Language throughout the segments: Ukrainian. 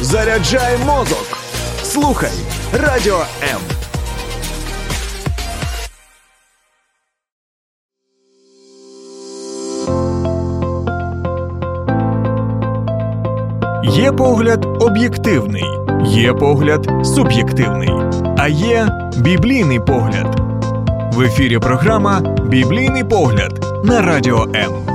Заряджай мозок. Слухай радіо М. Є погляд об'єктивний, є погляд суб'єктивний, а є біблійний погляд. В ефірі програма Біблійний погляд на радіо М.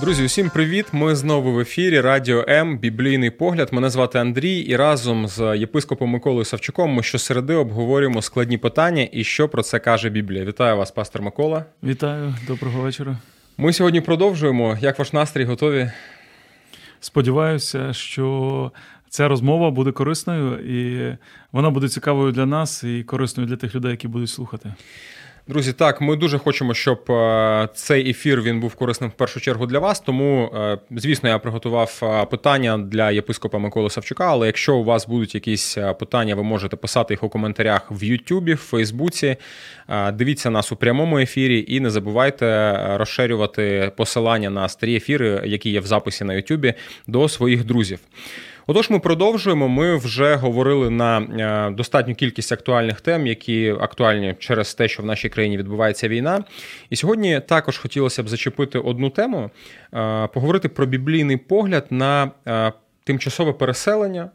Друзі, усім привіт! Ми знову в ефірі Радіо М. Біблійний погляд. Мене звати Андрій, і разом з єпископом Миколою Савчуком ми щосереди обговорюємо складні питання і що про це каже Біблія. Вітаю вас, пастор Микола. Вітаю, доброго вечора. Ми сьогодні продовжуємо. Як ваш настрій готові? Сподіваюся, що ця розмова буде корисною і вона буде цікавою для нас і корисною для тих людей, які будуть слухати. Друзі, так ми дуже хочемо, щоб е, цей ефір він був корисним в першу чергу для вас. Тому, е, звісно, я приготував е, питання для єпископа Миколи Савчука. Але якщо у вас будуть якісь питання, ви можете писати їх у коментарях в Ютубі, в Фейсбуці. Дивіться нас у прямому ефірі і не забувайте розширювати посилання на старі ефіри, які є в записі на Ютубі, до своїх друзів. Отож, ми продовжуємо. Ми вже говорили на е, достатню кількість актуальних тем, які актуальні через те, що в нашій країні відбувається війна. І сьогодні також хотілося б зачепити одну тему: е, поговорити про біблійний погляд на е, тимчасове переселення.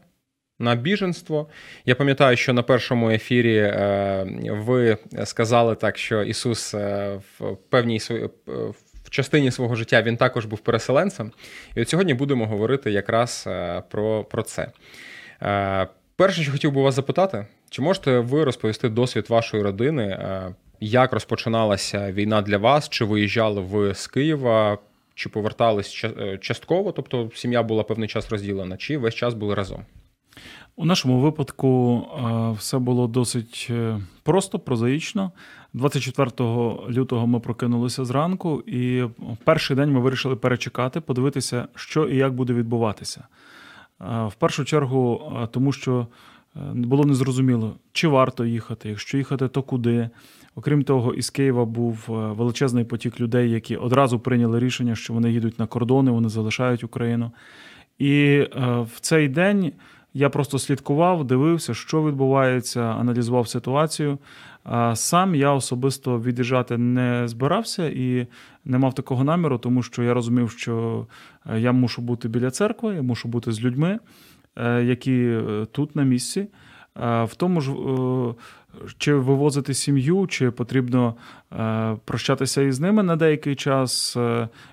На біженство. Я пам'ятаю, що на першому ефірі ви сказали так, що Ісус в певній частині свого життя він також був переселенцем. І от сьогодні будемо говорити якраз е, про, про це. Е, перше, що хотів би вас запитати, чи можете ви розповісти досвід вашої родини? Е, як розпочиналася війна для вас? Чи виїжджали ви з Києва, чи повертались частково? Тобто сім'я була певний час розділена, чи весь час були разом? У нашому випадку все було досить просто, прозаїчно. 24 лютого ми прокинулися зранку, і в перший день ми вирішили перечекати, подивитися, що і як буде відбуватися. В першу чергу, тому що е, було незрозуміло, чи варто їхати, якщо їхати, то куди. Окрім того, із Києва був е, величезний потік людей, які одразу прийняли рішення, що вони їдуть на кордони, вони залишають Україну. І е, в цей день я просто слідкував, дивився, що відбувається, аналізував ситуацію. Сам я особисто від'їжджати не збирався і не мав такого наміру, тому що я розумів, що е, я мушу бути біля церкви, я мушу бути з людьми, е, які е, тут на місці. В тому ж, чи вивозити сім'ю, чи потрібно прощатися із ними на деякий час,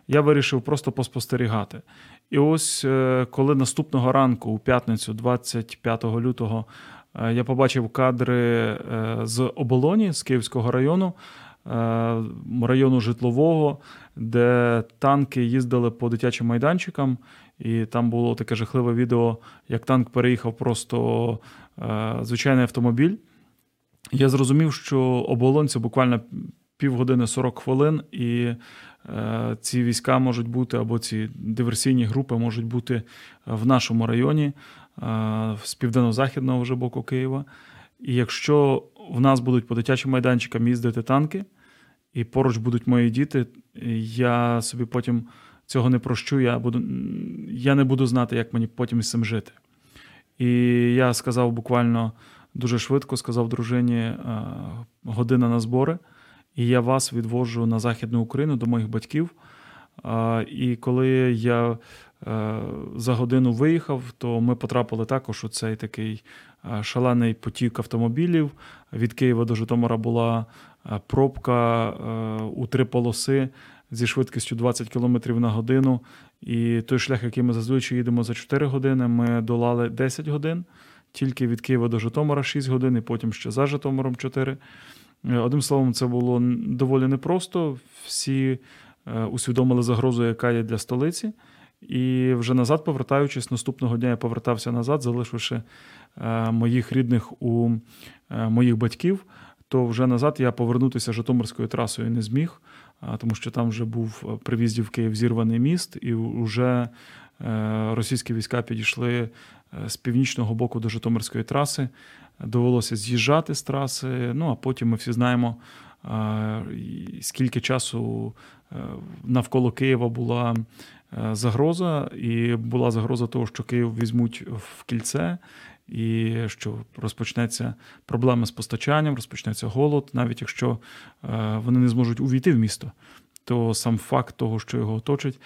я вирішив просто поспостерігати. І ось коли наступного ранку, у п'ятницю, 25 лютого, я побачив кадри е, з оболоні з Київського району, е, району житлового, де танки їздили по дитячим майданчикам, і там було таке жахливе відео, як танк переїхав просто звичайний автомобіль. Я зрозумів, що оболонь це буквально півгодини 40 хвилин, і ці війська можуть бути або ці диверсійні групи можуть бути в нашому районі з південно-західного вже боку Києва. І якщо в нас будуть по дитячим майданчикам їздити танки, і поруч будуть мої діти, я собі потім цього не прощу, я буду, я не буду знати, як мені потім із цим жити. І я сказав буквально дуже швидко, сказав дружині година на збори, і я вас відвожу на Західну Україну до моїх батьків. І коли я Е, за годину виїхав, то ми потрапили також у цей такий е, шалений потік автомобілів. Від Києва до Житомира була е, пробка у три полоси зі швидкістю 20 км на годину. І той шлях, який ми зазвичай їдемо за 4 години, ми долали 10 годин. Тільки від Києва до Житомира 6 годин, і потім ще за Житомиром 4. Одним словом, це було доволі непросто. Всі усвідомили загрозу, яка є для столиці. І вже назад, повертаючись, наступного дня я повертався назад, залишивши е, моїх рідних у е, моїх батьків, то вже назад я повернутися Житомирською трасою не зміг, тому що там вже був при в'їзді в Київ зірваний міст, і вже е, російські війська підійшли з північного боку до Житомирської траси. Довелося з'їжджати з траси. Ну а потім ми всі знаємо, скільки часу навколо Києва була загроза, і була загроза того, що Київ візьмуть в кільце, і що розпочнеться проблема з постачанням, розпочнеться голод, навіть якщо вони не зможуть увійти в місто. То сам факт того, що його оточить,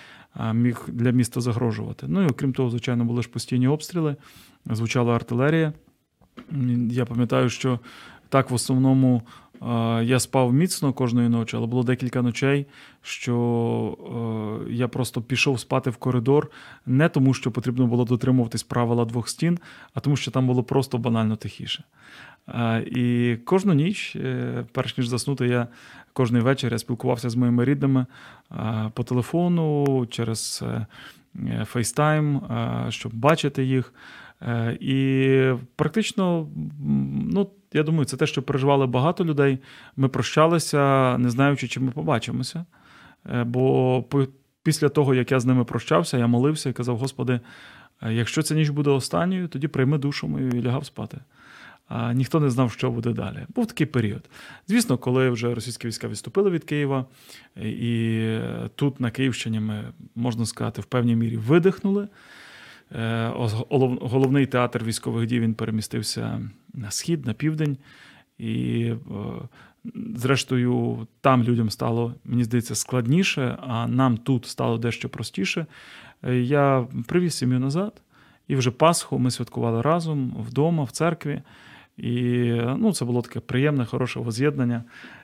міг для міста загрожувати. Ну і окрім того, звичайно, були ж постійні обстріли, звучала артилерія. Я пам'ятаю, що так в основному я спав міцно кожної ночі, але було декілька ночей, що я просто пішов спати в коридор не тому, що потрібно було дотримуватись правила двох стін, а тому, що там було просто банально тихіше. І кожну ніч, е, перш ніж заснути, я кожний вечір я спілкувався з моїми рідними по телефону через FaceTime, е, щоб бачити їх. Е, і практично, ну, я думаю, це те, що переживали багато людей. Ми прощалися, не знаючи, чи ми побачимося. Е, бо після того, як я з ними прощався, я молився і казав: Господи, е, якщо ця ніч буде останньою, тоді прийми душу мою і лягав спати. А ніхто не знав, що буде далі. Був такий період. Звісно, коли вже російські війська відступили від Києва, і тут на Київщині ми можна сказати в певній мірі видихнули. Е, головний театр військових дій він перемістився на схід, на південь. І, е, зрештою, там людям стало, мені здається, складніше, а нам тут стало дещо простіше. Е, я привіз сім'ю назад, і вже Пасху ми святкували разом вдома, в церкві. І ну, це було таке приємне, хороше воз'єднання.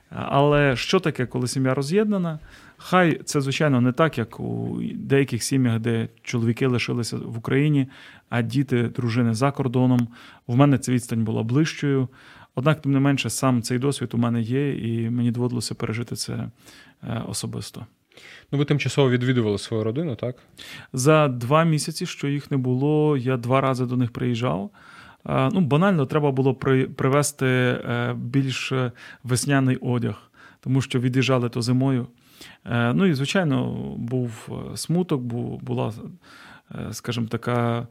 Але що таке, коли сім'я роз'єднана? Хай це, звичайно, не так, як у деяких сім'ях, де чоловіки лишилися в Україні, а діти, дружини за кордоном. В мене ця відстань була ближчою. Однак, тим не менше, сам цей досвід у мене є, і мені доводилося пережити це е, особисто. Ну, ви тимчасово відвідували свою родину, так? За два місяці, що їх не було, я два рази до них приїжджав. Ну, Банально треба було привезти е, більш весняний одяг, тому що від'їжджали то зимою. Е, ну і, звичайно, був е, смуток, була, скажімо, така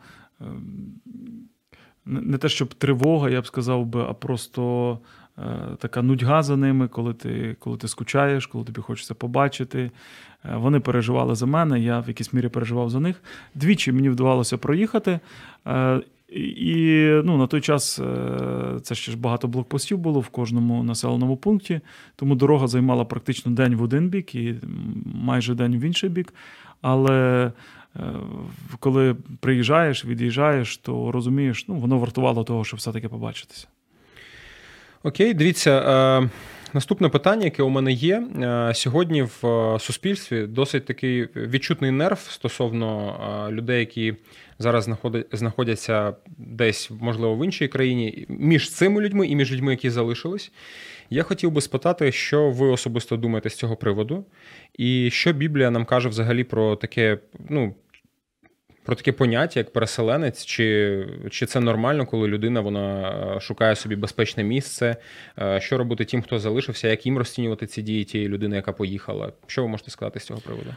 не те, щоб тривога, я б сказав би, а просто така нудьга за ними, коли ти коли ти скучаєш, коли тобі хочеться побачити. Вони переживали за мене, я в якійсь мірі переживав за них. Двічі мені вдавалося проїхати. І ну, на той час е, це ще ж багато блокпостів було в кожному населеному пункті, тому дорога займала практично день в один бік і майже день в інший бік. Але е, коли приїжджаєш, від'їжджаєш, то розумієш, ну, воно вартувало того, щоб все-таки побачитися. Окей, дивіться. Е, наступне питання, яке у мене є сьогодні в суспільстві, досить такий відчутний нерв стосовно людей, які зараз знаходяться десь, можливо, в іншій країні, між цими людьми і між людьми, які залишились. Я хотів би спитати, що ви особисто думаєте з цього приводу, і що Біблія нам каже взагалі про таке, ну. Про таке поняття, як переселенець, чи чи це нормально, коли людина вона е, шукає собі безпечне місце? Е, що робити тим, хто залишився, як їм розцінювати ці дії тієї людини, яка поїхала? Що ви можете сказати з цього приводу?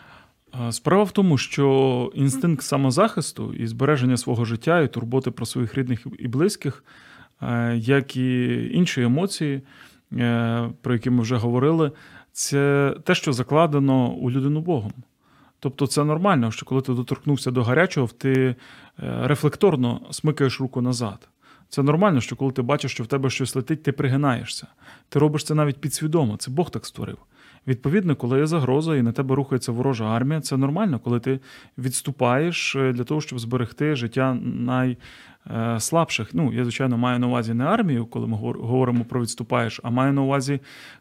Справа в тому, що інстинкт самозахисту і збереження свого життя і турботи про своїх рідних і близьких, е, як і інші емоції, е, про які ми вже говорили, це те, що закладено у людину Богом. Тобто це нормально, що коли ти доторкнувся до гарячого, ти е, рефлекторно смикаєш руку назад. Це нормально, що коли ти бачиш, що в тебе щось летить, ти пригинаєшся. Ти робиш це навіть підсвідомо, це Бог так створив. Відповідно, коли є загроза і на тебе рухається ворожа армія, це нормально, коли ти відступаєш е, для того, щоб зберегти життя найслабших. Ну, я, звичайно, маю на увазі не армію, коли ми говоримо про відступаєш, а маю на увазі,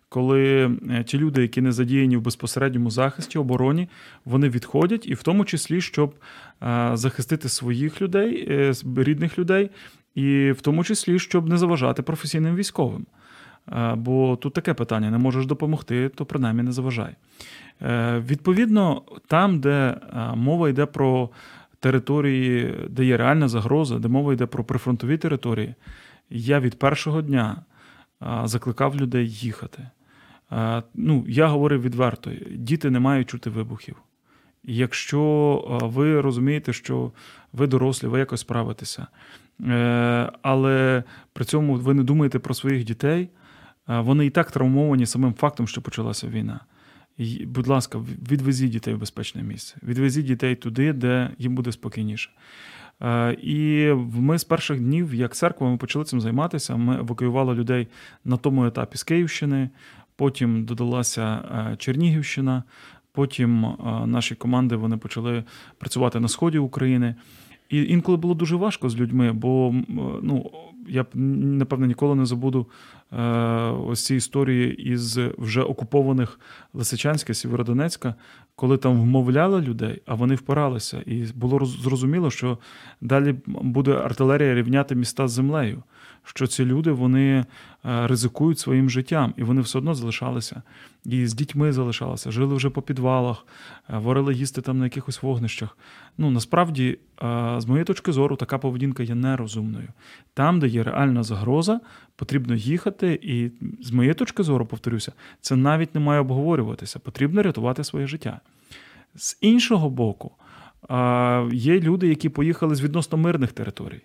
коли е, ті люди, які не задіяні в безпосередньому захисті, обороні, вони відходять, і в тому числі, щоб е, захистити своїх людей, рідних людей, і в тому числі, щоб не заважати професійним військовим. Е, бо тут таке питання: не можеш допомогти, то принаймні не заважай. Е, відповідно, там, де е, мова йде про території, де є реальна загроза, де мова йде про прифронтові території, я від першого дня закликав людей їхати. Ну, Я говорив відверто: діти не мають чути вибухів. Якщо ви розумієте, що ви дорослі, ви якось справитеся, але при цьому ви не думаєте про своїх дітей. Вони і так травмовані самим фактом, що почалася війна. будь ласка, відвезіть дітей в безпечне місце, відвезіть дітей туди, де їм буде спокійніше. І ми з перших днів, як церква, ми почали цим займатися. Ми евакуювали людей на тому етапі з Київщини, потім додалася Чернігівщина, потім наші команди вони почали працювати на сході України. І інколи було дуже важко з людьми, бо ну, я напевно ніколи не забуду е, ось ці історії із вже окупованих Лисичанська, Сєвєродонецька, коли там вмовляли людей, а вони впиралися. І було зрозуміло, що далі буде артилерія рівняти міста з землею що ці люди вони е, ризикують своїм життям, і вони все одно залишалися. І з дітьми залишалися, жили вже по підвалах, е, варили їсти там на якихось вогнищах. Ну насправді, е, з моєї точки зору, така поведінка є нерозумною. Там, де є реальна загроза, потрібно їхати. І з моєї точки зору, повторюся, це навіть не має обговорюватися. Потрібно рятувати своє життя. З іншого боку, є люди, які поїхали з відносно мирних територій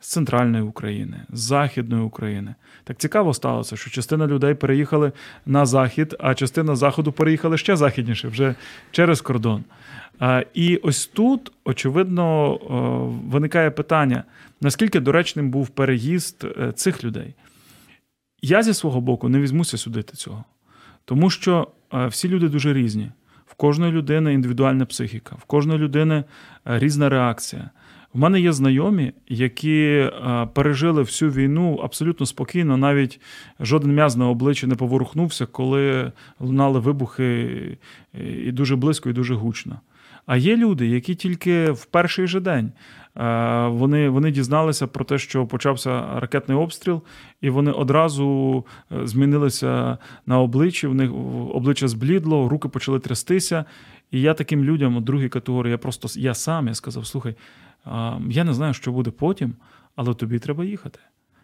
з центральної України, з Західної України. Так цікаво сталося, що частина людей переїхали на захід, а частина заходу переїхали ще західніше, вже через кордон. І ось тут, очевидно, виникає питання: наскільки доречним був переїзд е, цих людей? Я зі свого боку не візьмуся судити цього, тому що е, всі люди дуже різні. В кожної людини індивідуальна психіка, в кожної людини е, різна реакція. У мене є знайомі, які е, пережили всю війну абсолютно спокійно, навіть жоден м'яз на обличчі не поворухнувся, коли лунали вибухи і дуже близько, і дуже гучно. А є люди, які тільки в перший же день е, вони вони дізналися про те, що почався ракетний обстріл, і вони одразу е, змінилися на обличчі. В них обличчя зблідло, руки почали трястися. І я таким людям, другій категорії, я просто я сам я сказав: слухай. Я не знаю, що буде потім, але тобі треба їхати.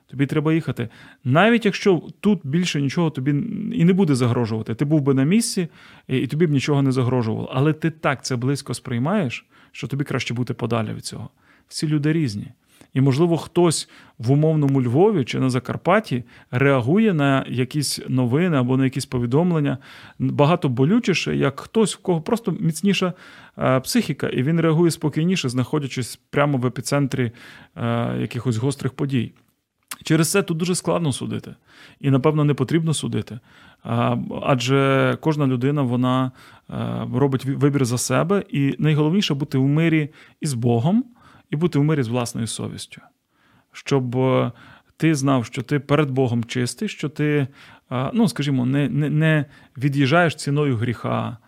Тобі треба їхати. Навіть якщо тут більше нічого тобі і не буде загрожувати, ти був би на місці, і тобі б нічого не загрожувало. Але ти так це близько сприймаєш, що тобі краще бути подалі від цього. Всі люди різні. І, можливо, хтось в умовному Львові чи на Закарпатті реагує на якісь новини або на якісь повідомлення багато болючіше, як хтось, в кого просто міцніша е, психіка, і він реагує спокійніше, знаходячись прямо в епіцентрі е, якихось гострих подій. Через це тут дуже складно судити. І, напевно, не потрібно судити. Адже кожна людина вона е, робить вибір за себе, і найголовніше бути у мирі із Богом і бути в мирі з власною совістю, щоб е, ти знав, що ти перед Богом чистий, що ти, е, ну скажімо, не не, не від'їжджаєш ціною гріха,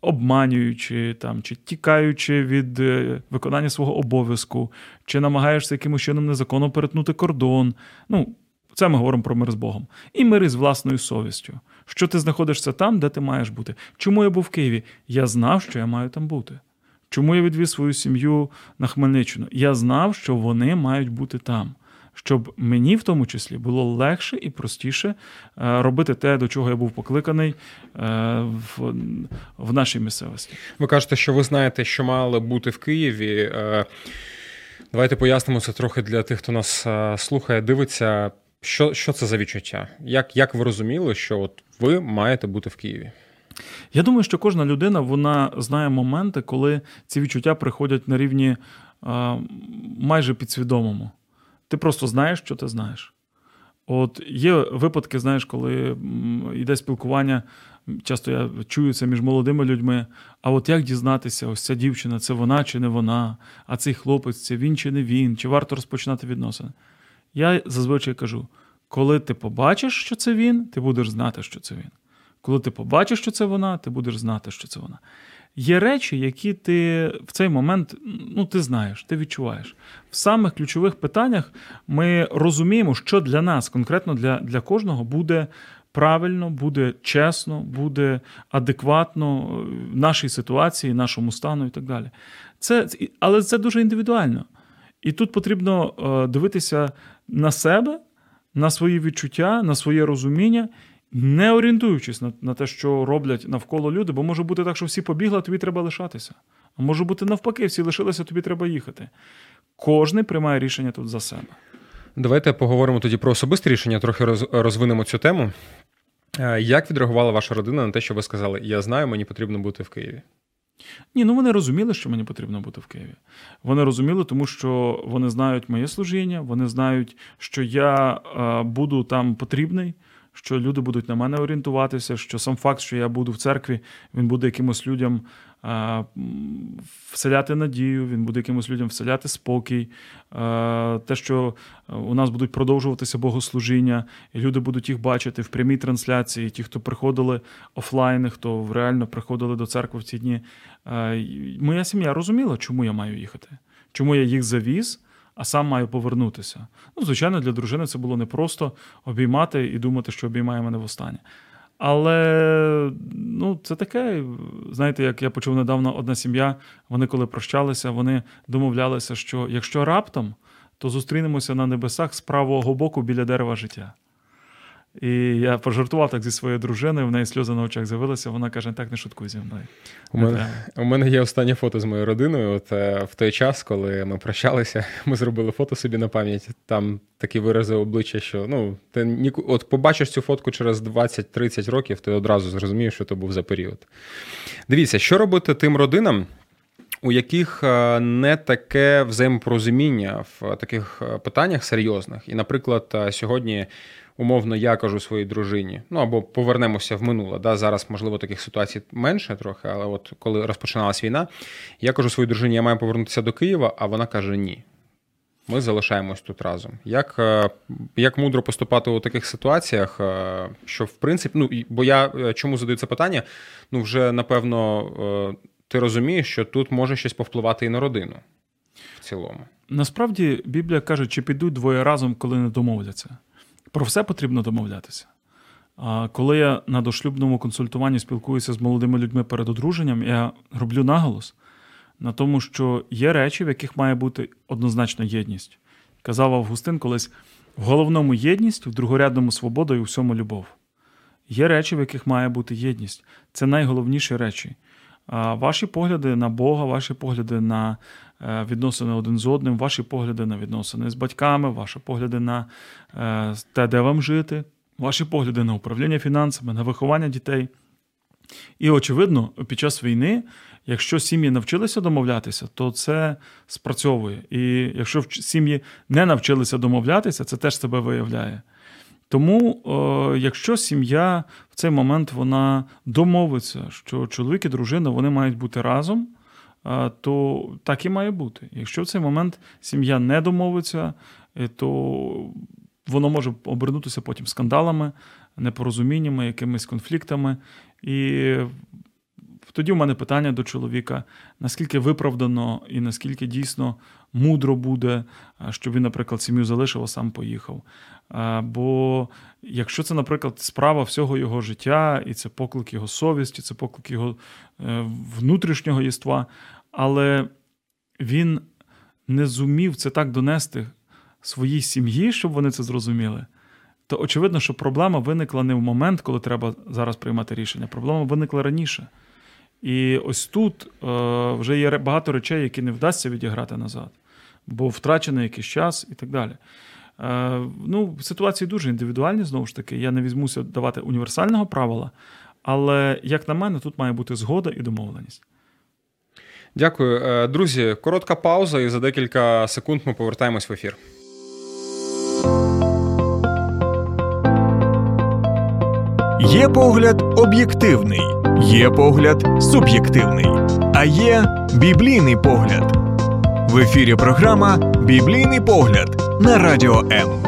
обманюючи там, чи тікаючи від е, виконання свого обов'язку, чи намагаєшся якимось чином незаконно перетнути кордон. Ну, це ми говоримо про мир з Богом. І мир із власною совістю. Що ти знаходишся там, де ти маєш бути. Чому я був в Києві? Я знав, що я маю там бути. Чому я відвіз свою сім'ю на Хмельниччину? Я знав, що вони мають бути там. Щоб мені в тому числі було легше і простіше е, робити те, до чого я був покликаний е, в в нашій місцевості. Ви кажете, що ви знаєте, що мали бути в Києві. Е, давайте пояснимо це трохи для тих, хто нас слухає, дивиться. Що що це за відчуття? Як як ви розуміли, що от ви маєте бути в Києві? Я думаю, що кожна людина вона знає моменти, коли ці відчуття приходять на рівні а, майже підсвідомому. Ти просто знаєш, що ти знаєш. От є випадки, знаєш, коли йде спілкування, часто я чую це між молодими людьми. А от як дізнатися, ось ця дівчина, це вона чи не вона, а цей хлопець, це він чи не він, чи варто розпочинати відносини? Я зазвичай кажу: коли ти побачиш, що це він, ти будеш знати, що це він. Коли ти побачиш, що це вона, ти будеш знати, що це вона. Є речі, які ти в цей момент ну, ти знаєш, ти відчуваєш. В самих ключових питаннях ми розуміємо, що для нас, конкретно для, для кожного, буде. Правильно, буде чесно, буде адекватно в нашій ситуації, нашому стану і так далі. Це, Але це дуже індивідуально. І тут потрібно е, дивитися на себе, на свої відчуття, на своє розуміння не орієнтуючись на на те, що роблять навколо люди, бо може бути так, що всі побігли, а тобі треба лишатися. А може бути навпаки, всі лишилися, тобі треба їхати. Кожний приймає рішення тут за себе. Давайте поговоримо тоді про особисте рішення, трохи розвинемо цю тему. Як відреагувала ваша родина на те, що ви сказали, я знаю, мені потрібно бути в Києві? Ні, ну вони розуміли, що мені потрібно бути в Києві. Вони розуміли, тому що вони знають моє служіння, вони знають, що я е, буду там потрібний, що люди будуть на мене орієнтуватися, що сам факт, що я буду в церкві, він буде якимось людям вселяти надію, він буде якимось людям вселяти спокій, те, що у нас будуть продовжуватися богослужіння, і люди будуть їх бачити в прямій трансляції. Ті, хто приходили офлайн, хто реально приходили до церкви в ці дні. Моя сім'я розуміла, чому я маю їхати, чому я їх завіз. А сам маю повернутися. Ну, звичайно, для дружини це було непросто обіймати і думати, що обіймає мене востаннє. Але ну, це таке, знаєте, як я почув недавно одна сім'я, вони коли прощалися, вони домовлялися, що якщо раптом, то зустрінемося на небесах з правого боку біля дерева життя. І я пожартував так зі своєю дружиною, в неї сльози на очах з'явилися. Вона каже: так не шуткуй зі мною. У мене у мене є останнє фото з моєю родиною. От е, в той час, коли ми прощалися, ми зробили фото собі на пам'ять. Там такі вирази обличчя, що ну ти ні, от побачиш цю фотку через 20-30 років, ти одразу зрозумієш, що це був за період. Дивіться, що робити тим родинам. У яких е, не таке взаємопорозуміння в таких е, питаннях серйозних, і, наприклад, сьогодні умовно, я кажу своїй дружині, ну або повернемося в минуле. Да? Зараз, можливо, таких ситуацій менше трохи, але от коли розпочиналась війна, я кажу своїй дружині, я маю повернутися до Києва, а вона каже ні. Ми залишаємось тут разом. Як е, як мудро поступати у таких ситуаціях, е, що в принципі, ну бо я е, чому задаю це питання? Ну, вже напевно, ти розумієш, що тут може щось повпливати і на родину в цілому. Насправді Біблія каже, чи підуть двоє разом, коли не домовляться. Про все потрібно домовлятися. А коли я на дошлюбному консультуванні спілкуюся з молодими людьми перед одруженням, я роблю наголос на тому, що є речі, в яких має бути однозначно єдність. Казав Августин колись: в головному єдність, в другорядному свобода і у всьому любов. Є речі, в яких має бути єдність. Це найголовніші речі. Ваші погляди на Бога, ваші погляди на відносини один з одним, ваші погляди на відносини з батьками, ваші погляди на е, те, де вам жити, ваші погляди на управління фінансами, на виховання дітей. І, очевидно, під час війни, якщо сім'ї навчилися домовлятися, то це спрацьовує. І якщо сім'ї не навчилися домовлятися, це теж себе виявляє. Тому, якщо сім'я в цей момент вона домовиться, що чоловік і дружина вони мають бути разом то так і має бути. Якщо в цей момент сім'я не домовиться, е, то воно може обернутися потім скандалами, непорозуміннями, якимись конфліктами. І тоді в мене питання до чоловіка: наскільки виправдано і наскільки дійсно мудро буде, щоб він, наприклад, сім'ю залишив, а сам поїхав. Бо якщо це, наприклад, справа всього його життя, і це поклик його совісті, це поклик його е, внутрішнього єства, але він не зумів це так донести своїй сім'ї, щоб вони це зрозуміли, то очевидно, що проблема виникла не в момент, коли треба зараз приймати рішення. Проблема виникла раніше. І ось тут е, вже є багато речей, які не вдасться відіграти назад, бо втрачений якийсь час і так далі. Е, ну, Ситуації дуже індивідуальні, знову ж таки. Я не візьмуся давати універсального правила, але, як на мене, тут має бути згода і домовленість. Дякую. Е, друзі, коротка пауза, і за декілька секунд ми повертаємось в ефір. Є погляд об'єктивний, є погляд суб'єктивний, а є біблійний погляд. В ефірі програма Біблійний погляд на радіо М.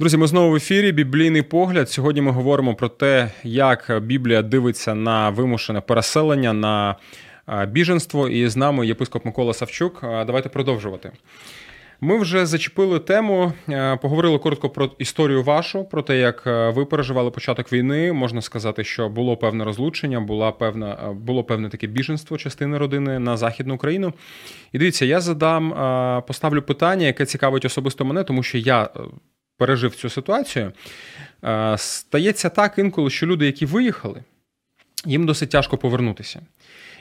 Друзі, ми знову в ефірі. Біблійний погляд. Сьогодні ми говоримо про те, як Біблія дивиться на вимушене переселення, на біженство. І з нами єпископ Микола Савчук. Давайте продовжувати. Ми вже зачепили тему, поговорили коротко про історію вашу, про те, як ви переживали початок війни. Можна сказати, що було певне розлучення, була певна, було певне таке біженство частини родини на Західну Україну. І дивіться, я задам, поставлю питання, яке цікавить особисто мене, тому що я пережив цю ситуацію. Е, стається так інколи, що люди, які виїхали, їм досить тяжко повернутися.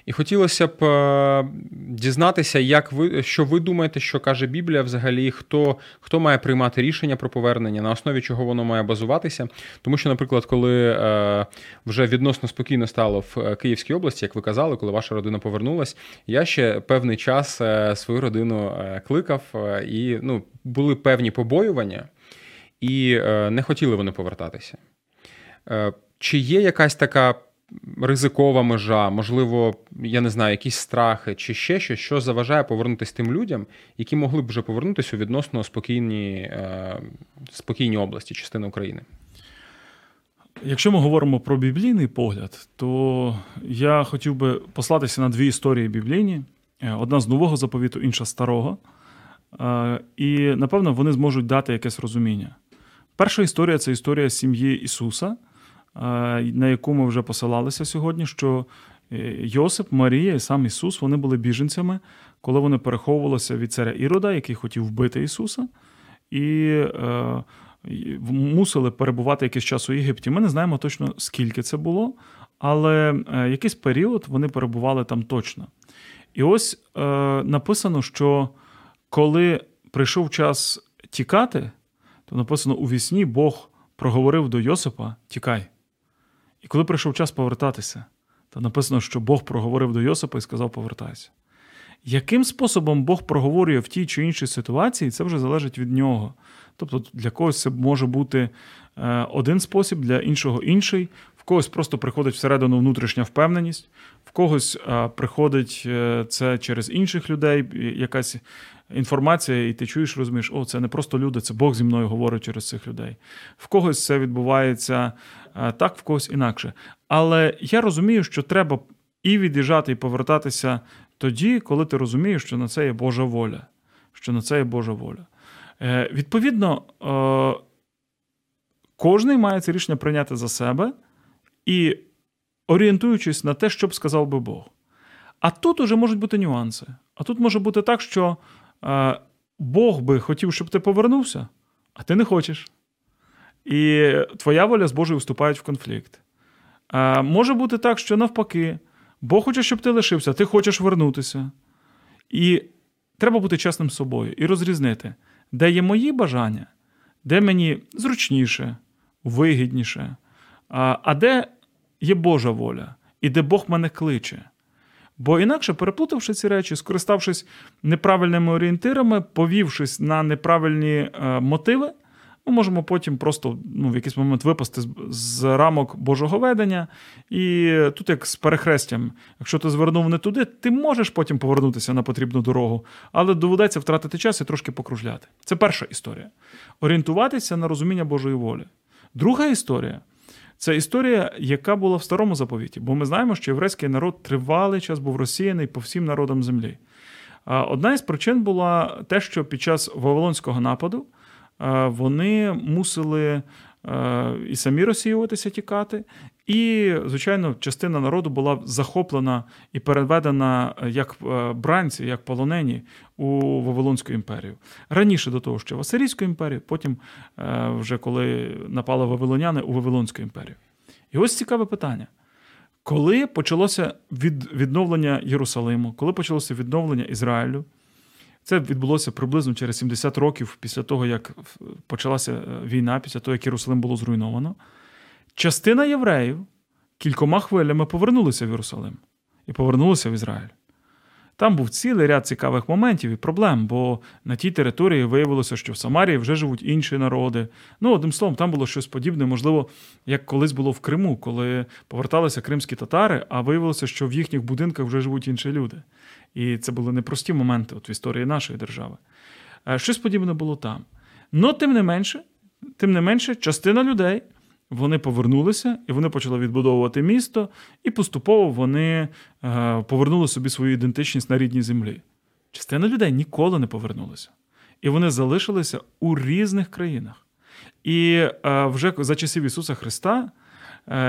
І хотілося б е, дізнатися, як ви що ви думаєте, що каже Біблія взагалі, хто хто має приймати рішення про повернення, на основі чого воно має базуватися. Тому що, наприклад, коли е, вже відносно спокійно стало в Київській області, як ви казали, коли ваша родина повернулась, я ще певний час свою родину кликав, і ну, були певні побоювання, і не хотіли вони повертатися. Чи є якась така ризикова межа, можливо, я не знаю, якісь страхи чи ще щось, що заважає повернутися тим людям, які могли б вже повернутися у відносно спокійні, е, спокійні області, частини України? Якщо ми говоримо про біблійний погляд, то я хотів би послатися на дві історії біблійні: е, одна з нового заповіту, інша старого. Е, і напевно вони зможуть дати якесь розуміння. Перша історія це історія сім'ї Ісуса на яку ми вже посилалися сьогодні, що е, Йосип, Марія і сам Ісус вони були біженцями, коли вони переховувалися від царя Ірода, який хотів вбити Ісуса, і е, мусили перебувати якийсь час у Єгипті. Ми не знаємо точно, скільки це було, але е, якийсь період вони перебували там точно. І ось написано, що коли прийшов час тікати, то написано у вісні Бог проговорив до Йосипа: Тікай. І коли прийшов час повертатися, то написано, що Бог проговорив до Йосипа і сказав: повертайся. Яким способом Бог проговорює в тій чи іншій ситуації, це вже залежить від нього. Тобто для когось це може бути е, один спосіб, для іншого інший, в когось просто приходить всередину внутрішня впевненість, в когось е, приходить е, це через інших людей, якась інформація, і ти чуєш, розумієш, о, це не просто люди, це Бог зі мною говорить через цих людей. В когось це відбувається так, в когось інакше. Але я розумію, що треба і від'їжджати, і повертатися тоді, коли ти розумієш, що на це є Божа воля. Що на це є Божа воля. Е, Відповідно, е, кожний має це рішення прийняти за себе і орієнтуючись на те, що б сказав би Бог. А тут уже можуть бути нюанси. А тут може бути так, що е, Бог би хотів, щоб ти повернувся, а ти не хочеш. І твоя воля з Божою вступають в конфлікт. А, Може бути так, що навпаки, Бог хоче, щоб ти лишився, ти хочеш вернутися. І треба бути чесним з собою і розрізнити, де є мої бажання, де мені зручніше, вигідніше, а, а де є Божа воля, і де Бог мене кличе. Бо інакше, переплутавши ці речі, скориставшись неправильними орієнтирами, повівшись на неправильні е, мотиви, ми можемо потім просто ну, в якийсь момент випасти з, з рамок Божого ведення. І тут, як з перехрестям, якщо ти звернув не туди, ти можеш потім повернутися на потрібну дорогу, але доведеться втратити час і трошки покружляти. Це перша історія. Орієнтуватися на розуміння Божої волі. Друга історія. Це історія, яка була в старому заповіті, бо ми знаємо, що єврейський народ тривалий час був розсіяний по всім народам землі. Одна із причин була те, що під час Вавилонського нападу вони мусили і самі розсіюватися, тікати. І, звичайно, частина народу була захоплена і переведена як е, бранці, як полонені у Вавилонську імперію. Раніше до того, що в Асирійську імперію, потім, е, вже коли напали Вавилоняни у Вавилонську імперію. І ось цікаве питання. Коли почалося відновлення Єрусалиму, коли почалося відновлення Ізраїлю? Це відбулося приблизно через 70 років після того, як почалася е, війна, після того, як Єрусалим було зруйновано. Частина євреїв кількома хвилями повернулися в Єрусалим і повернулися в Ізраїль. Там був цілий ряд цікавих моментів і проблем, бо на тій території виявилося, що в Самарії вже живуть інші народи. Ну, одним словом, там було щось подібне, можливо, як колись було в Криму, коли поверталися кримські татари, а виявилося, що в їхніх будинках вже живуть інші люди. І це були непрості моменти от в історії нашої держави. Е, щось подібне було там. Но тим не менше, тим не менше, частина людей вони повернулися і вони почали відбудовувати місто, і поступово вони е, повернули собі свою ідентичність на рідній землі. Частина людей ніколи не повернулася. І вони залишилися у різних країнах. І е, вже за часів Ісуса Христа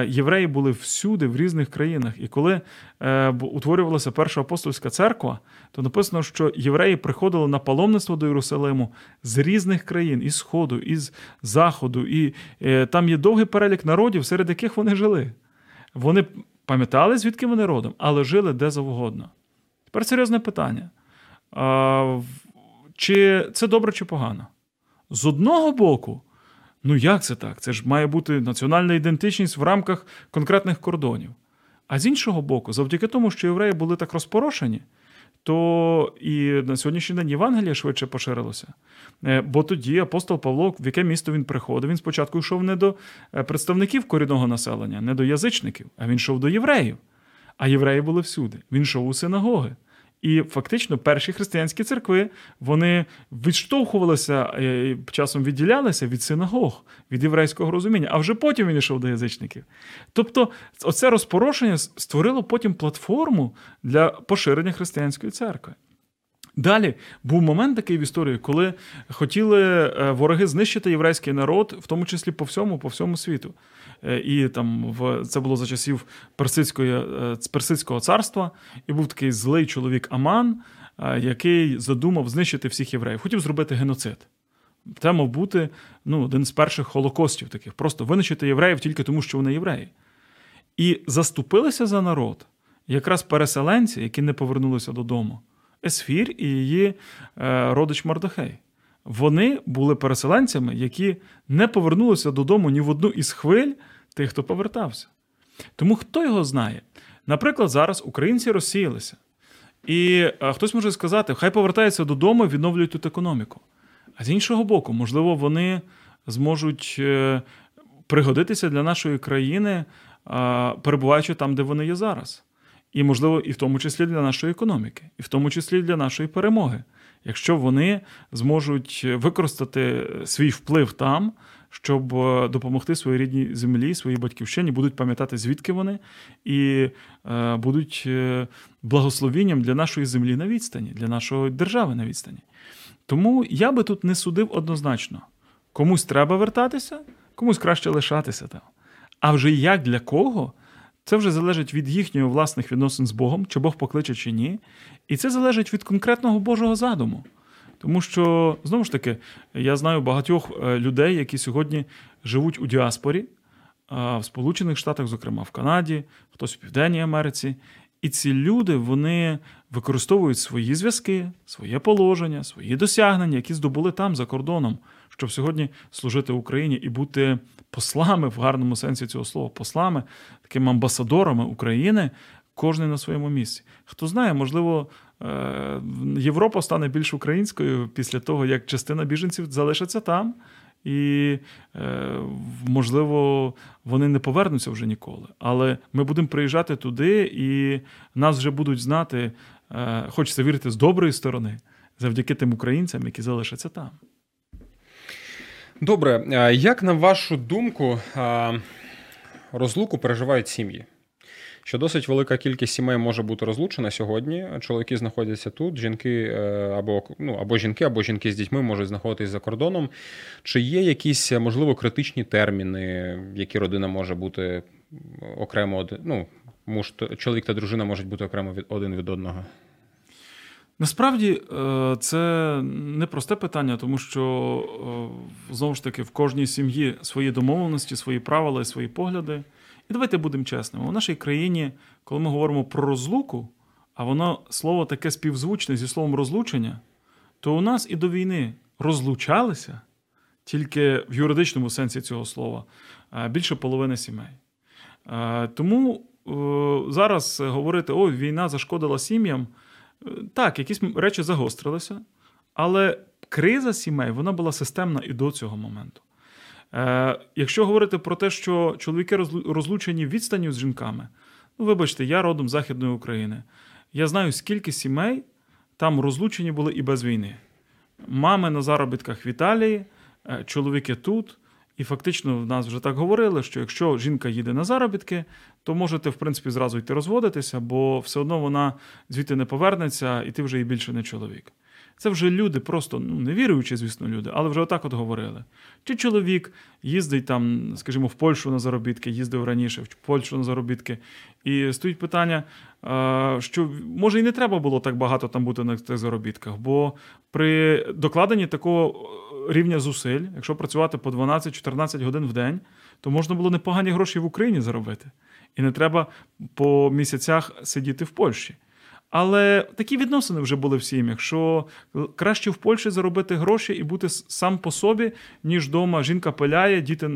євреї були всюди, в різних країнах. І коли е, утворювалася перша апостольська церква, то написано, що євреї приходили на паломництво до Єрусалиму з різних країн, із Сходу, із Заходу. І е, там є довгий перелік народів, серед яких вони жили. Вони пам'ятали, звідки вони родом, але жили де завгодно. Тепер серйозне питання. Чи це добре, чи погано? З одного боку, ну як це так? Це ж має бути національна ідентичність в рамках конкретних кордонів. А з іншого боку, завдяки тому, що євреї були так розпорошені, то і на сьогоднішній день Євангелія швидше поширилося. Е, бо тоді апостол Павло, в яке місто він приходив, він спочатку йшов не до е, представників корінного населення, не до язичників, а він йшов до євреїв. А євреї були всюди. Він йшов у синагоги. І фактично перші християнські церкви вони відштовхувалися е, часом відділялися від синагог, від єврейського розуміння, а вже потім він йшов до язичників. Тобто, оце розпорошення створило потім платформу для поширення християнської церкви. Далі був момент такий в історії, коли хотіли е, вороги знищити єврейський народ, в тому числі по всьому, по всьому світу. Е, і там в це було за часів Персидської, е, Персидського царства, і був такий злий чоловік Аман, який задумав знищити всіх євреїв. Хотів зробити геноцид. Це мав бути ну, один з перших холокостів таких, просто винищити євреїв тільки тому, що вони євреї. І заступилися за народ якраз переселенці, які не повернулися додому. Есфір і її е, родич Мардохей. Вони були переселенцями, які не повернулися додому ні в одну із хвиль тих, хто повертався. Тому хто його знає? Наприклад, зараз українці розсіялися. І хтось може сказати, хай повертаються додому і відновлюють тут економіку. А з іншого боку, можливо, вони зможуть е, пригодитися для нашої країни, перебуваючи там, де вони є зараз. І, можливо, і в тому числі для нашої економіки, і в тому числі для нашої перемоги, якщо вони зможуть використати свій вплив там, щоб е, допомогти своїй рідній землі, своїй батьківщині, будуть пам'ятати, звідки вони, і е, будуть е, благословінням для нашої землі на відстані, для нашої держави на відстані. Тому я би тут не судив однозначно. Комусь треба вертатися, комусь краще лишатися там. А вже як для кого? Це вже залежить від їхньої власних відносин з Богом, чи Бог покличе, чи ні. І це залежить від конкретного Божого задуму. Тому що, знову ж таки, я знаю багатьох е, людей, які сьогодні живуть у діаспорі, в Сполучених Штатах, зокрема в Канаді, хтось в Південній Америці. І ці люди вони використовують свої зв'язки, своє положення, свої досягнення, які здобули там за кордоном, щоб сьогодні служити Україні і бути послами в гарному сенсі цього слова, послами, такими амбасадорами України, кожен на своєму місці. Хто знає, можливо, е, Європа стане більш українською після того, як частина біженців залишиться там. І, е, можливо, вони не повернуться вже ніколи. Але ми будемо приїжджати туди, і нас вже будуть знати, е, хочеться вірити з доброї сторони, завдяки тим українцям, які залишаться там. Добре, як на вашу думку, розлуку переживають сім'ї? Що досить велика кількість сімей може бути розлучена сьогодні. Чоловіки знаходяться тут, жінки е, або ну, або жінки, або жінки з дітьми можуть знаходитись за кордоном. Чи є якісь, можливо, критичні терміни, які родина може бути окремо ну, муж, чоловік та дружина можуть бути окремо від один від одного? Насправді е, це непросте питання, тому що е, знову ж таки в кожній сім'ї свої домовленості, свої правила і свої погляди. І давайте будемо чесними. У нашій країні, коли ми говоримо про розлуку, а воно слово таке співзвучне зі словом розлучення, то у нас і до війни розлучалися тільки в юридичному сенсі цього слова більше половини сімей. Тому зараз говорити, ой, війна зашкодила сім'ям. Так, якісь речі загострилися, але криза сімей вона була системна і до цього моменту. Е, Якщо говорити про те, що чоловіки розлучені відстанню з жінками, ну вибачте, я родом Західної України. Я знаю, скільки сімей там розлучені були і без війни. Мами на заробітках в Італії, е, чоловіки тут. І фактично в нас вже так говорили, що якщо жінка їде на заробітки, то можете, в принципі, зразу йти розводитися, бо все одно вона звідти не повернеться, і ти вже і більше не чоловік. Це вже люди, просто ну, не віруючі, звісно, люди, але вже отак от говорили. Чи чоловік їздить там, скажімо, в Польщу на заробітки, їздив раніше, в Польщу на заробітки. І стоїть питання, що може і не треба було так багато там бути на цих заробітках, бо при докладенні такого рівня зусиль, якщо працювати по 12-14 годин в день, то можна було непогані гроші в Україні заробити. і не треба по місяцях сидіти в Польщі. Але такі відносини вже були в сім'ях, що краще в Польщі заробити гроші і бути сам по собі, ніж вдома. Жінка пиляє, діти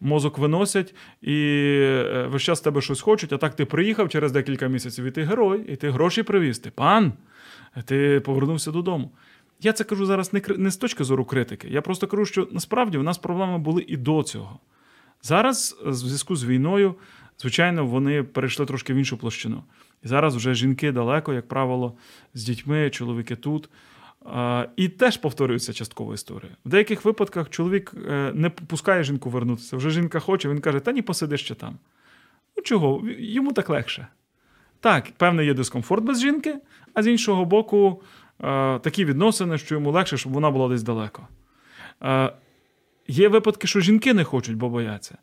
мозок виносять і е, весь час тебе щось хочуть. А так ти приїхав через декілька місяців, і ти герой, і ти гроші привіз. Ти пан, ти повернувся додому. Я це кажу зараз не не з точки зору критики. Я просто кажу, що насправді у нас проблеми були і до цього. Зараз, в зв'язку з війною, звичайно, вони перейшли трошки в іншу площину. І зараз вже жінки далеко, як правило, з дітьми, чоловіки тут. І теж повторюється часткова історія. В деяких випадках чоловік е, не пускає жінку вернутися. Вже жінка хоче, він каже, та ні, посиди ще там. Ну чого? Йому так легше. Так, певний є дискомфорт без жінки, а з іншого боку, е, такі відносини, що йому легше, щоб вона була десь далеко. Е, є випадки, що жінки не хочуть, бо бояться,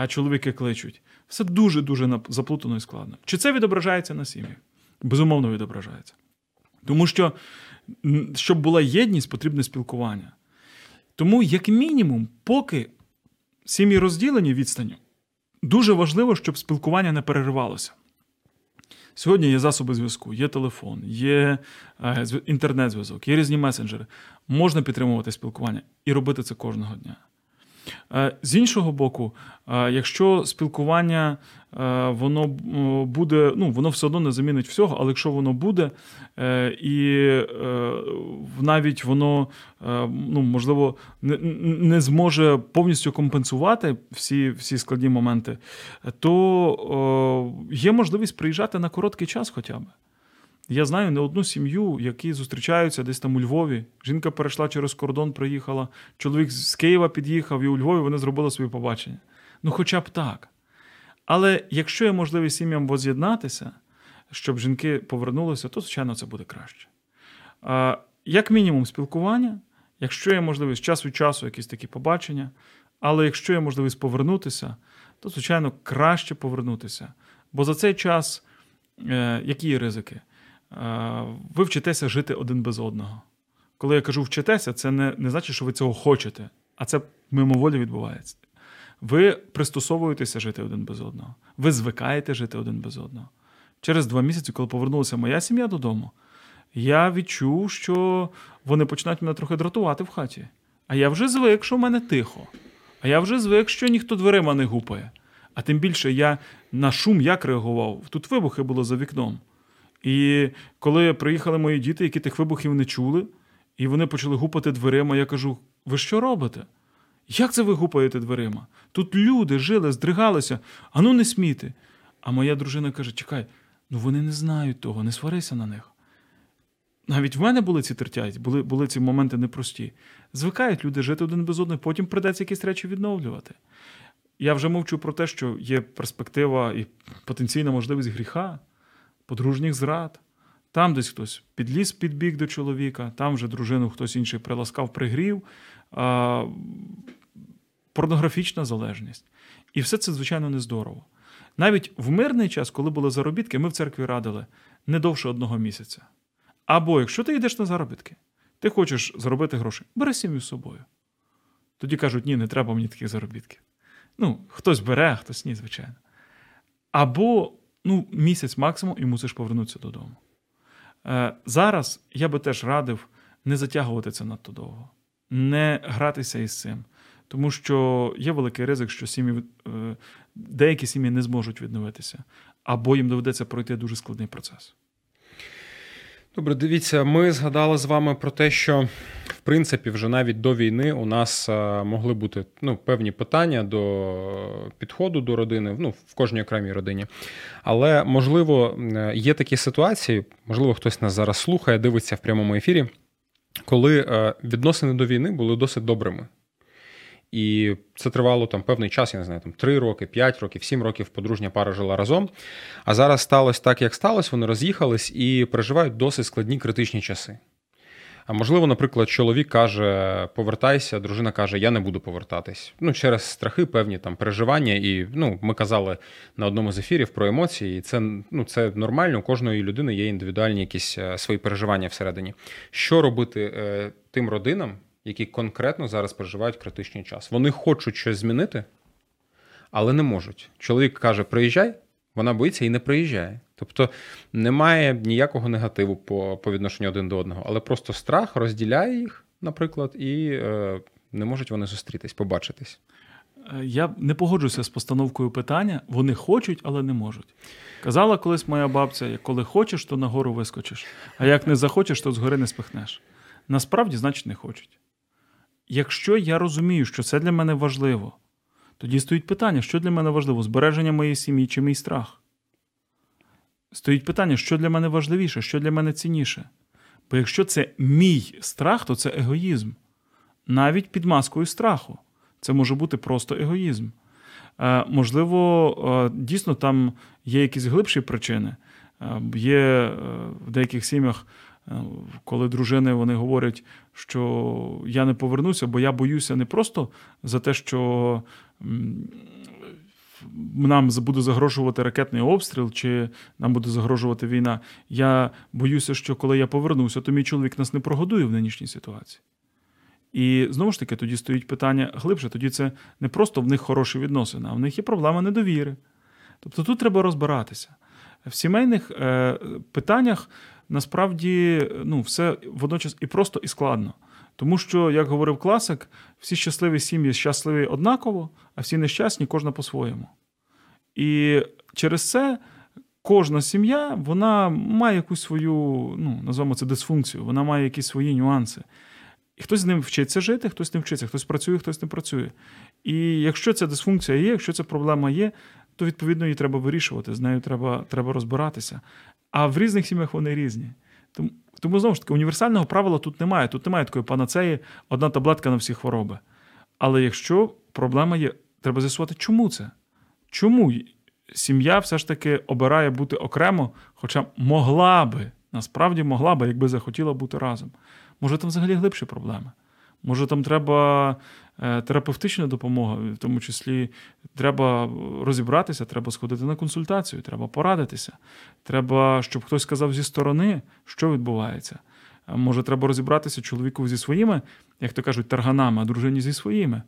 а чоловіки кличуть. Все дуже-дуже заплутано і складно. Чи це відображається на сім'ях? Безумовно, відображається. Тому що, щоб була єдність, потрібне спілкування. Тому, як мінімум, поки сім'ї розділені відстанню, дуже важливо, щоб спілкування не переривалося. Сьогодні є засоби зв'язку, є телефон, є е, інтернет-зв'язок, є різні месенджери. Можна підтримувати спілкування і робити це кожного дня. Е, з іншого боку, е, якщо спілкування е, воно буде, ну воно все одно не замінить всього, але якщо воно буде, і навіть воно ну, можливо не зможе повністю компенсувати всі всі складні моменти, то є можливість приїжджати на короткий час хоча б. Я знаю не одну сім'ю, які зустрічаються десь там у Львові. Жінка перейшла через кордон, приїхала, чоловік з Києва під'їхав, і у Львові вони зробили собі побачення. Ну, хоча б так. Але якщо є можливість сім'ям воз'єднатися, щоб жінки повернулися, то, звичайно, це буде краще. Як мінімум, спілкування, якщо є можливість час від часу, якісь такі побачення, але якщо є можливість повернутися, то, звичайно, краще повернутися. Бо за цей час е, які є ризики? Ви вчитеся жити один без одного. Коли я кажу вчитеся, це не, не значить, що ви цього хочете, а це мимоволі відбувається. Ви пристосовуєтеся жити один без одного. Ви звикаєте жити один без одного. Через два місяці, коли повернулася моя сім'я додому, я відчув, що вони починають мене трохи дратувати в хаті. А я вже звик, що в мене тихо. А я вже звик, що ніхто дверима не гупає. А тим більше я на шум як реагував. Тут вибухи було за вікном. І коли приїхали мої діти, які тих вибухів не чули, і вони почали гупати дверима, я кажу: ви що робите? Як це ви гупаєте дверима? Тут люди жили, здригалися, а ну не смійте. А моя дружина каже: Чекай, ну вони не знають того, не сварися на них. Навіть в мене були ці тертять, були були ці моменти непрості. Звикають люди жити один без одного, потім придеться якісь речі відновлювати. Я вже мовчу про те, що є перспектива і потенційна можливість гріха подружніх зрад. Там десь хтось підліз підбіг до чоловіка, там вже дружину хтось інший приласкав, пригрів, а, порнографічна залежність. І все це, звичайно, не здорово. Навіть в мирний час, коли були заробітки, ми в церкві радили не довше одного місяця. Або якщо ти йдеш на заробітки, ти хочеш заробити гроші, бери сім'ю з собою. Тоді кажуть, ні, не треба мені таких заробітків. Ну, хтось бере, а хтось ні, звичайно. Або ну, місяць максимум і мусиш повернутися додому. Е, Зараз я би теж радив не затягувати це надто довго, не гратися із цим. Тому що є великий ризик, що сім'ї, е, деякі сім'ї не зможуть відновитися, або їм доведеться пройти дуже складний процес. Добре, дивіться, ми згадали з вами про те, що в принципі вже навіть до війни у нас е, могли бути ну, певні питання до підходу до родини, ну в кожній окремій родині. Але можливо е, є такі ситуації, можливо, хтось нас зараз слухає, дивиться в прямому ефірі, коли е, відносини до війни були досить добрими. І це тривало там певний час, я не знаю, там 3 роки, 5 років, 7 років подружня пара жила разом. А зараз сталося так, як сталося, вони роз'їхались і переживають досить складні критичні часи. А можливо, наприклад, чоловік каже, повертайся, дружина каже, я не буду повертатись. Ну, через страхи, певні там переживання. І ну, ми казали на одному з ефірів про емоції, і це ну, це нормально. У кожної людини є індивідуальні якісь е, свої переживання всередині. Що робити е, тим родинам, які конкретно зараз переживають критичний час. Вони хочуть щось змінити, але не можуть. Чоловік каже: приїжджай, вона боїться і не приїжджає. Тобто немає ніякого негативу по по відношенню один до одного, але просто страх розділяє їх, наприклад, і е, не можуть вони зустрітись, побачитись. Е, я не погоджуся з постановкою питання. Вони хочуть, але не можуть. Казала колись моя бабця: коли хочеш, то нагору вискочиш, а як не захочеш, то згори не спихнеш. Насправді, значить, не хочуть. Якщо я розумію, що це для мене важливо, тоді стоїть питання, що для мене важливо: збереження моєї сім'ї чи мій страх. Стоїть питання, що для мене важливіше, що для мене цінніше. Бо якщо це мій страх, то це егоїзм. Навіть під маскою страху. Це може бути просто егоїзм. Е, можливо, е, дійсно там є якісь глибші причини. Е, є в деяких сім'ях, коли дружини вони говорять, що я не повернуся, бо я боюся не просто за те, що нам буде загрожувати ракетний обстріл, чи нам буде загрожувати війна. Я боюся, що коли я повернуся, то мій чоловік нас не прогодує в нинішній ситуації. І знову ж таки, тоді стоїть питання глибше. Тоді це не просто в них хороші відносини, а в них є проблема недовіри. Тобто тут треба розбиратися. В сімейних е, питаннях насправді ну, все водночас і просто, і складно. Тому що, як говорив класик, всі щасливі сім'ї щасливі однаково, а всі нещасні кожна по-своєму. І через це кожна сім'я вона має якусь свою, ну, називаємо це дисфункцію, вона має якісь свої нюанси. І хтось з ним вчиться жити, хтось не вчиться, хтось працює, хтось не працює. І якщо ця дисфункція є, якщо ця проблема є, то відповідно її треба вирішувати, з нею треба треба розбиратися. А в різних сім'ях вони різні. Тому, тому знову ж таки, універсального правила тут немає. Тут немає такої панацеї, одна таблетка на всі хвороби. Але якщо проблема є, треба з'ясувати, чому це? Чому сім'я все ж таки обирає бути окремо, хоча могла би, насправді могла би, якби захотіла бути разом. Може, там взагалі глибші проблеми. Може, там треба е, терапевтична допомога, в тому числі треба розібратися, треба сходити на консультацію, треба порадитися. Треба, щоб хтось сказав зі сторони, що відбувається. Може, треба розібратися чоловіку зі своїми, як то кажуть, тарганами, а дружині зі своїми.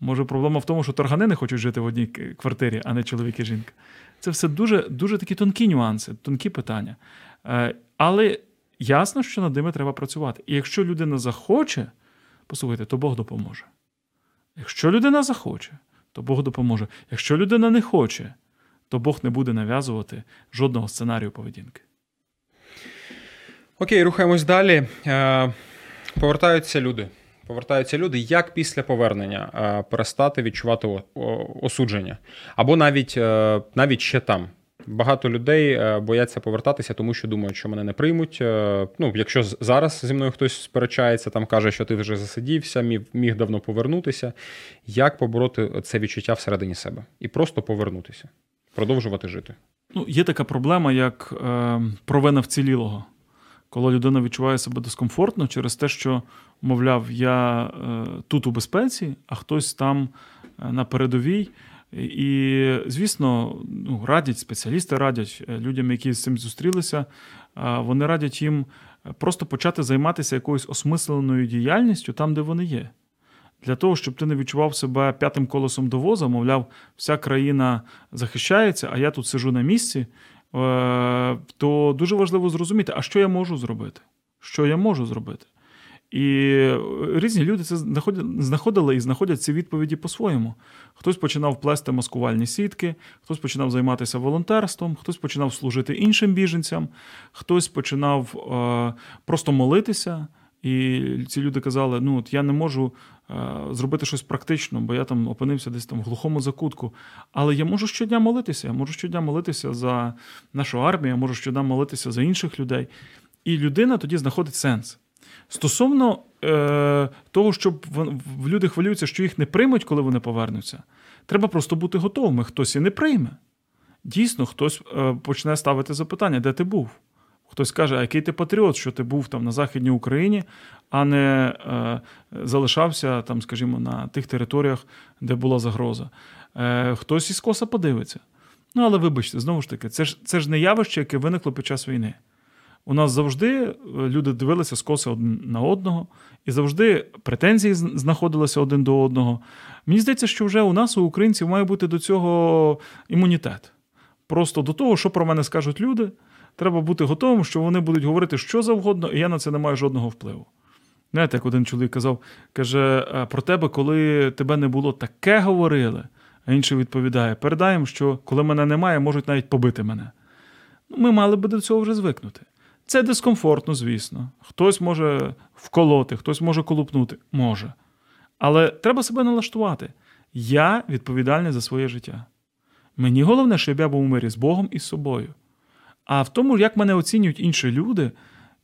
Може, проблема в тому, що таргани не хочуть жити в одній квартирі, а не чоловік і жінка. Це все дуже дуже такі тонкі нюанси, тонкі питання. Е, але ясно, що над ними треба працювати. І якщо людина захоче, послухайте, то Бог допоможе. Якщо людина захоче, то Бог допоможе. Якщо людина не хоче, то Бог не буде нав'язувати жодного сценарію поведінки. Окей, рухаємось далі. Е, повертаються люди. Повертаються люди, як після повернення е, перестати відчувати осудження, або навіть е, навіть ще там. Багато людей е, бояться повертатися, тому що думають, що мене не приймуть. Ну, якщо зараз зі мною хтось сперечається, там каже, що ти вже засидівся, міг, міг давно повернутися. Як побороти це відчуття всередині себе і просто повернутися, продовжувати жити? Ну, є така проблема, як е, провина вцілілого коли людина відчуває себе дискомфортно через те, що, мовляв, я е, тут у безпеці, а хтось там е, на передовій. І, звісно, ну, радять спеціалісти радять е, людям, які з цим зустрілися, вони радять їм просто почати займатися якоюсь осмисленою діяльністю там, де вони є. Для того, щоб ти не відчував себе п'ятим колесом до воза, мовляв, вся країна захищається, а я тут сижу на місці, Е, то дуже важливо зрозуміти, а що я можу зробити? Що я можу зробити? І різні люди це знаходили і знаходять ці відповіді по-своєму. Хтось починав плести маскувальні сітки, хтось починав займатися волонтерством, хтось починав служити іншим біженцям, хтось починав е, просто молитися. І ці люди казали: ну от я не можу е, зробити щось практично, бо я там опинився десь там в глухому закутку. Але я можу щодня молитися. Я можу щодня молитися за нашу армію, я можу щодня молитися за інших людей. І людина тоді знаходить сенс. Стосовно е, того, щоб люди хвилюються, що їх не приймуть, коли вони повернуться, треба просто бути готовими. Хтось і не прийме. Дійсно, хтось е, почне ставити запитання, де ти був. Хтось каже, а який ти патріот, що ти був там на Західній Україні, а не е, залишався там, скажімо, на тих територіях, де була загроза. Е, Хтось із коса подивиться. Ну, але вибачте, знову ж таки, це ж це ж не явище, яке виникло під час війни. У нас завжди е, люди дивилися скоси один на одного, і завжди претензії знаходилися один до одного. Мені здається, що вже у нас, у українців, має бути до цього імунітет. Просто до того, що про мене скажуть люди, треба бути готовим, що вони будуть говорити що завгодно, і я на це не маю жодного впливу. Знаєте, як один чоловік казав, каже, про тебе, коли тебе не було, таке говорили. А інший відповідає: передаємо, що коли мене немає, можуть навіть побити мене. Ну, Ми мали би до цього вже звикнути. Це дискомфортно, звісно. Хтось може вколоти, хтось може колупнути. Може. Але треба себе налаштувати. Я відповідальний за своє життя. Мені головне, щоб я був у мирі з Богом і з собою. А в тому, як мене оцінюють інші люди,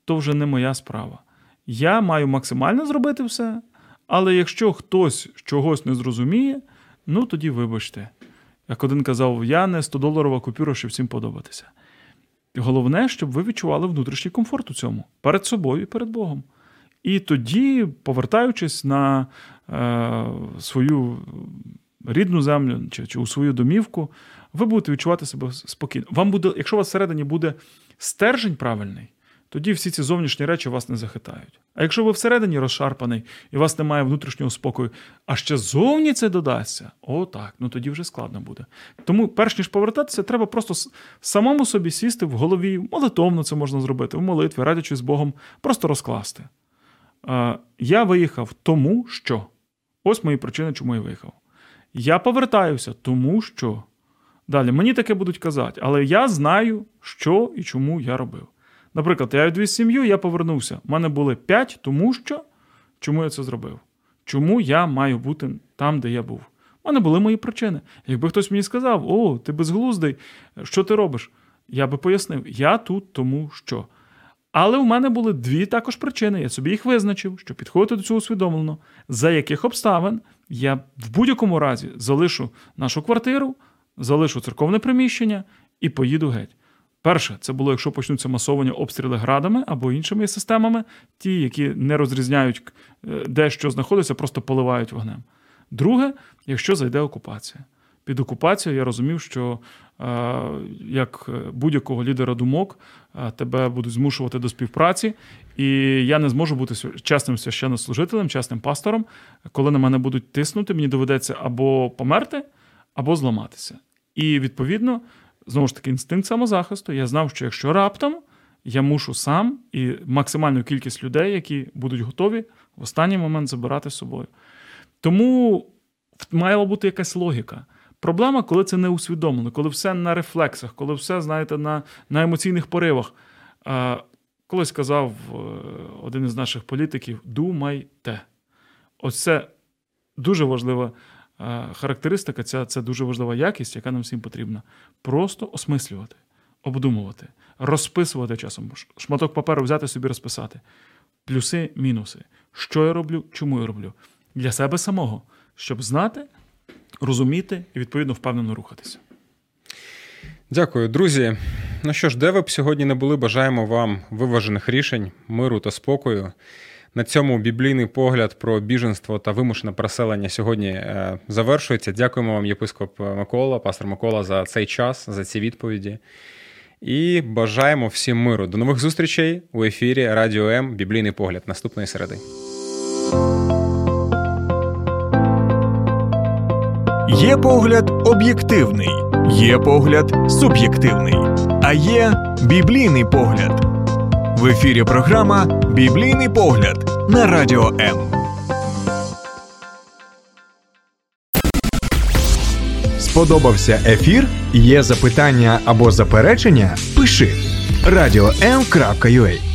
то вже не моя справа. Я маю максимально зробити все, але якщо хтось чогось не зрозуміє, ну тоді вибачте. Як один казав, я не 100-доларова купюра, щоб всім подобатися. Головне, щоб ви відчували внутрішній комфорт у цьому перед собою і перед Богом. І тоді, повертаючись на е, свою рідну землю чи, чи у свою домівку, ви будете відчувати себе спокійно. Вам буде, Якщо у вас всередині буде стержень правильний, тоді всі ці зовнішні речі вас не захитають. А якщо ви всередині розшарпаний і у вас немає внутрішнього спокою, а ще зовні це додасться, о так, ну тоді вже складно буде. Тому, перш ніж повертатися, треба просто самому собі сісти в голові, молитовно це можна зробити, в молитві, радячись з Богом, просто розкласти. Я виїхав тому, що. Ось мої причини, чому я виїхав. Я повертаюся, тому що. Далі мені таке будуть казати, але я знаю, що і чому я робив. Наприклад, я відвіз сім'ю, я повернувся. У мене були п'ять, тому що. Чому я це зробив? Чому я маю бути там, де я був? У мене були мої причини. Якби хтось мені сказав, о, ти безглуздий, що ти робиш? Я би пояснив, я тут тому що. Але у мене були дві також причини. Я собі їх визначив, що підходити до цього усвідомлено, за яких обставин я в будь-якому разі залишу нашу квартиру, залишу церковне приміщення і поїду геть. Перше, це було, якщо почнуться масовані обстріли градами або іншими системами, ті, які не розрізняють, е, де що знаходиться, просто поливають вогнем. Друге, якщо зайде окупація. Під окупацією я розумів, що е, як будь-якого лідера думок е, тебе будуть змушувати до співпраці, і я не зможу бути чесним священнослужителем, чесним пастором. Коли на мене будуть тиснути, мені доведеться або померти, або зламатися. І відповідно знову ж таки, інстинкт самозахисту. Я знав, що якщо раптом я мушу сам і максимальну кількість людей, які будуть готові в останній момент забирати з собою. Тому мала бути якась логіка. Проблема, коли це не усвідомлено, коли все на рефлексах, коли все, знаєте, на на емоційних поривах. Колись сказав е, один із наших політиків: думайте. Ось це дуже важлива характеристика, ця це дуже важлива якість, яка нам всім потрібна. Просто осмислювати, обдумувати, розписувати часом. Шматок паперу взяти собі розписати. Плюси, мінуси. Що я роблю, чому я роблю. Для себе самого, щоб знати, розуміти і відповідно впевнено рухатися. Дякую, друзі. Ну що ж, де ви б сьогодні не були, бажаємо вам виважених рішень, миру та спокою. На цьому біблійний погляд про біженство та вимушене переселення сьогодні е, завершується. Дякуємо вам, єпископ Микола, пастор Микола, за цей час, за ці відповіді. І бажаємо всім миру. До нових зустрічей у ефірі Радіо М Біблійний погляд наступної середи. Є погляд об'єктивний, є погляд суб'єктивний, а є біблійний погляд. В ефірі програма Біблійний погляд на радіо М. Сподобався ефір? Є запитання або заперечення? Пиши радіом.ua